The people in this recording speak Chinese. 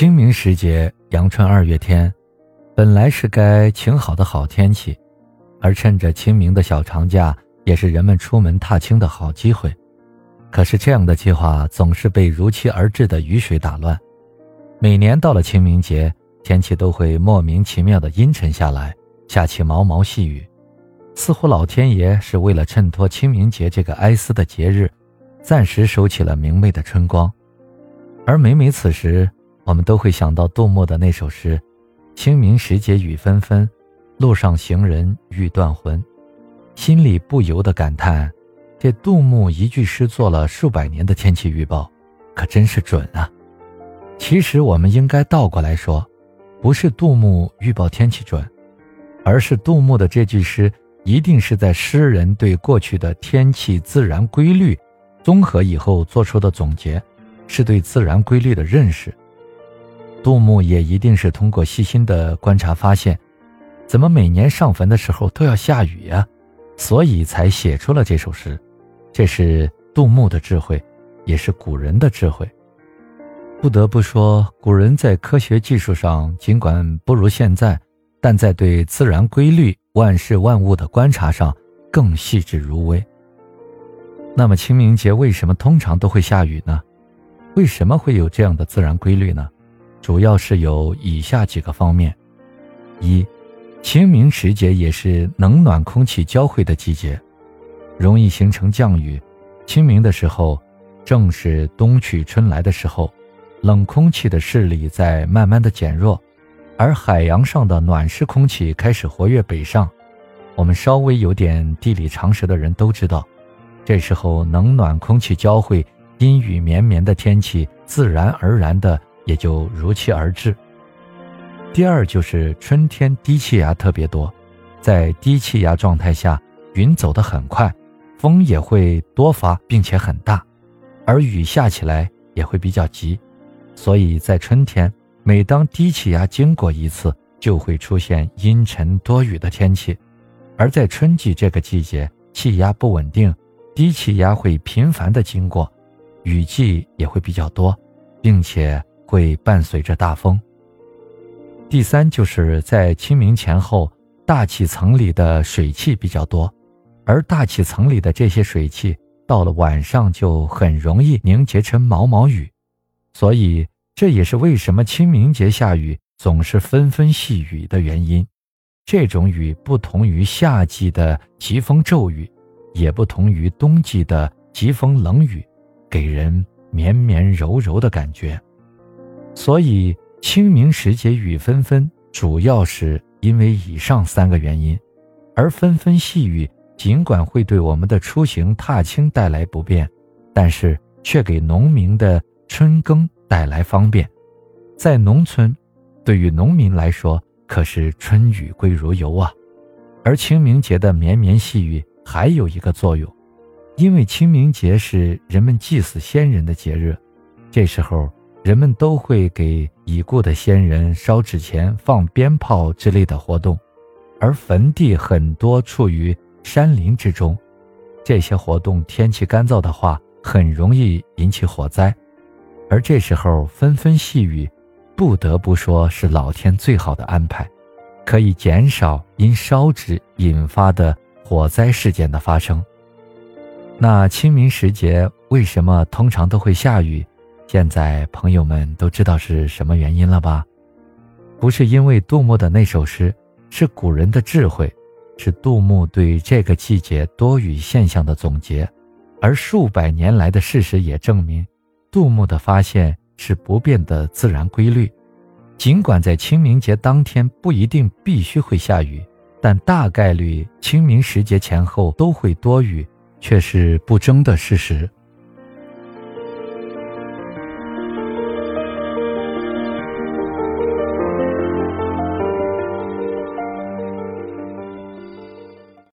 清明时节，阳春二月天，本来是该晴好的好天气，而趁着清明的小长假，也是人们出门踏青的好机会。可是这样的计划总是被如期而至的雨水打乱。每年到了清明节，天气都会莫名其妙的阴沉下来，下起毛毛细雨，似乎老天爷是为了衬托清明节这个哀思的节日，暂时收起了明媚的春光。而每每此时，我们都会想到杜牧的那首诗：“清明时节雨纷纷，路上行人欲断魂。”心里不由得感叹：这杜牧一句诗做了数百年的天气预报，可真是准啊！其实我们应该倒过来说，不是杜牧预报天气准，而是杜牧的这句诗一定是在诗人对过去的天气自然规律综合以后做出的总结，是对自然规律的认识。杜牧也一定是通过细心的观察发现，怎么每年上坟的时候都要下雨呀？所以才写出了这首诗。这是杜牧的智慧，也是古人的智慧。不得不说，古人在科学技术上尽管不如现在，但在对自然规律、万事万物的观察上更细致入微。那么清明节为什么通常都会下雨呢？为什么会有这样的自然规律呢？主要是有以下几个方面：一，清明时节也是冷暖空气交汇的季节，容易形成降雨。清明的时候，正是冬去春来的时候，冷空气的势力在慢慢的减弱，而海洋上的暖湿空气开始活跃北上。我们稍微有点地理常识的人都知道，这时候冷暖空气交汇，阴雨绵绵的天气自然而然的。也就如期而至。第二就是春天低气压特别多，在低气压状态下，云走得很快，风也会多发并且很大，而雨下起来也会比较急，所以在春天，每当低气压经过一次，就会出现阴沉多雨的天气。而在春季这个季节，气压不稳定，低气压会频繁的经过，雨季也会比较多，并且。会伴随着大风。第三，就是在清明前后，大气层里的水汽比较多，而大气层里的这些水汽到了晚上就很容易凝结成毛毛雨，所以这也是为什么清明节下雨总是纷纷细雨的原因。这种雨不同于夏季的疾风骤雨，也不同于冬季的疾风冷雨，给人绵绵柔柔的感觉。所以清明时节雨纷纷，主要是因为以上三个原因。而纷纷细雨尽管会对我们的出行踏青带来不便，但是却给农民的春耕带来方便。在农村，对于农民来说可是春雨贵如油啊。而清明节的绵绵细雨还有一个作用，因为清明节是人们祭祀先人的节日，这时候。人们都会给已故的先人烧纸钱、放鞭炮之类的活动，而坟地很多处于山林之中，这些活动天气干燥的话，很容易引起火灾。而这时候纷纷细雨，不得不说是老天最好的安排，可以减少因烧纸引发的火灾事件的发生。那清明时节为什么通常都会下雨？现在朋友们都知道是什么原因了吧？不是因为杜牧的那首诗，是古人的智慧，是杜牧对这个季节多雨现象的总结。而数百年来的事实也证明，杜牧的发现是不变的自然规律。尽管在清明节当天不一定必须会下雨，但大概率清明时节前后都会多雨，却是不争的事实。